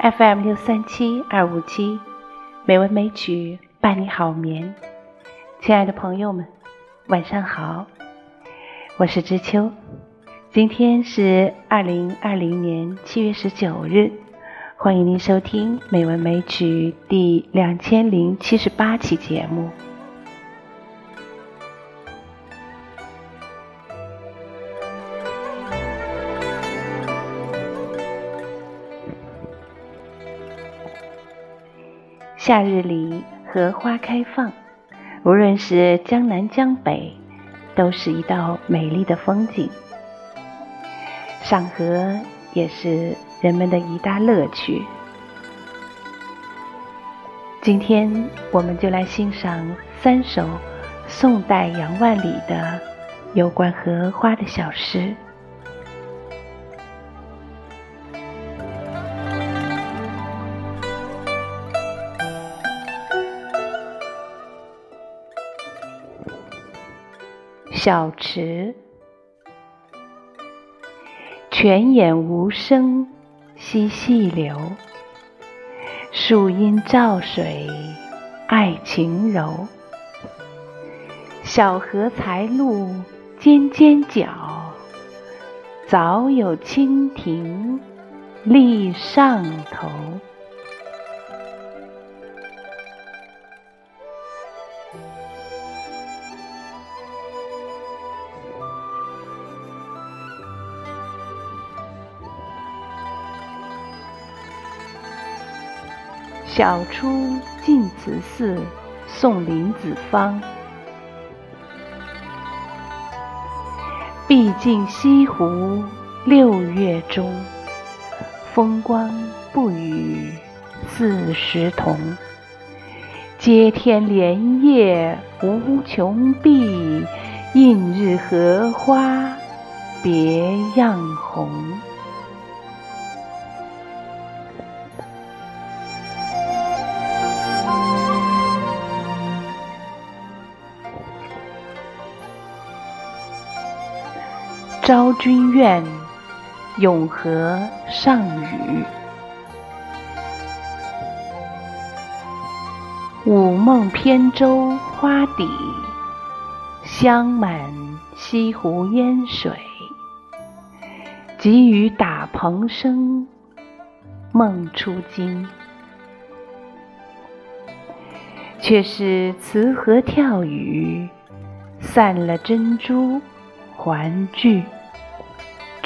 FM 六三七二五七，美文美曲伴你好眠。亲爱的朋友们，晚上好，我是知秋。今天是二零二零年七月十九日，欢迎您收听《美文美曲》第两千零七十八期节目。夏日里，荷花开放，无论是江南江北，都是一道美丽的风景。赏荷也是人们的一大乐趣。今天，我们就来欣赏三首宋代杨万里的有关荷花的小诗。小池，泉眼无声惜细流，树阴照水爱晴柔。小荷才露尖尖角，早有蜻蜓立上头。晓出净慈寺送林子方，毕竟西湖六月中。风光不与四时同，接天莲叶无穷碧，映日荷花别样红。昭君怨，永和上雨。午梦扁舟花底，香满西湖烟水。急雨打蓬声，梦初惊。却是慈荷跳雨，散了珍珠还聚。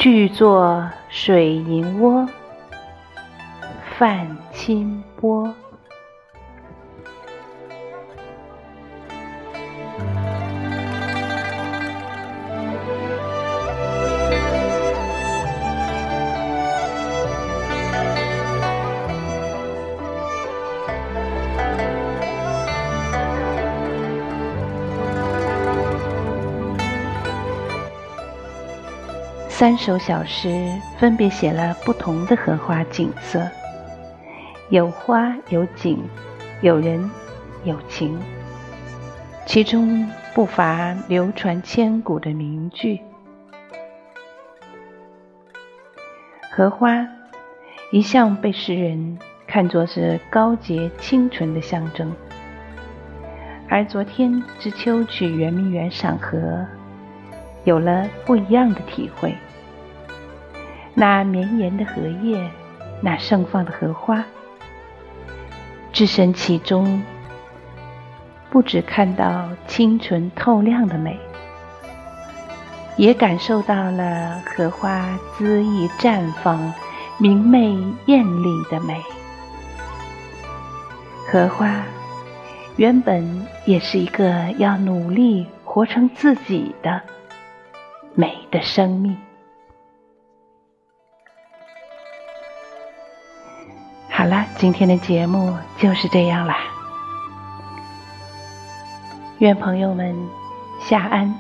聚作水银窝，泛清波。三首小诗分别写了不同的荷花景色，有花有景，有人有情，其中不乏流传千古的名句。荷花一向被世人看作是高洁清纯的象征，而昨天知秋去圆明园赏荷，有了不一样的体会。那绵延的荷叶，那盛放的荷花，置身其中，不只看到清纯透亮的美，也感受到了荷花恣意绽放、明媚艳丽的美。荷花原本也是一个要努力活成自己的美的生命。好了，今天的节目就是这样啦。愿朋友们夏安。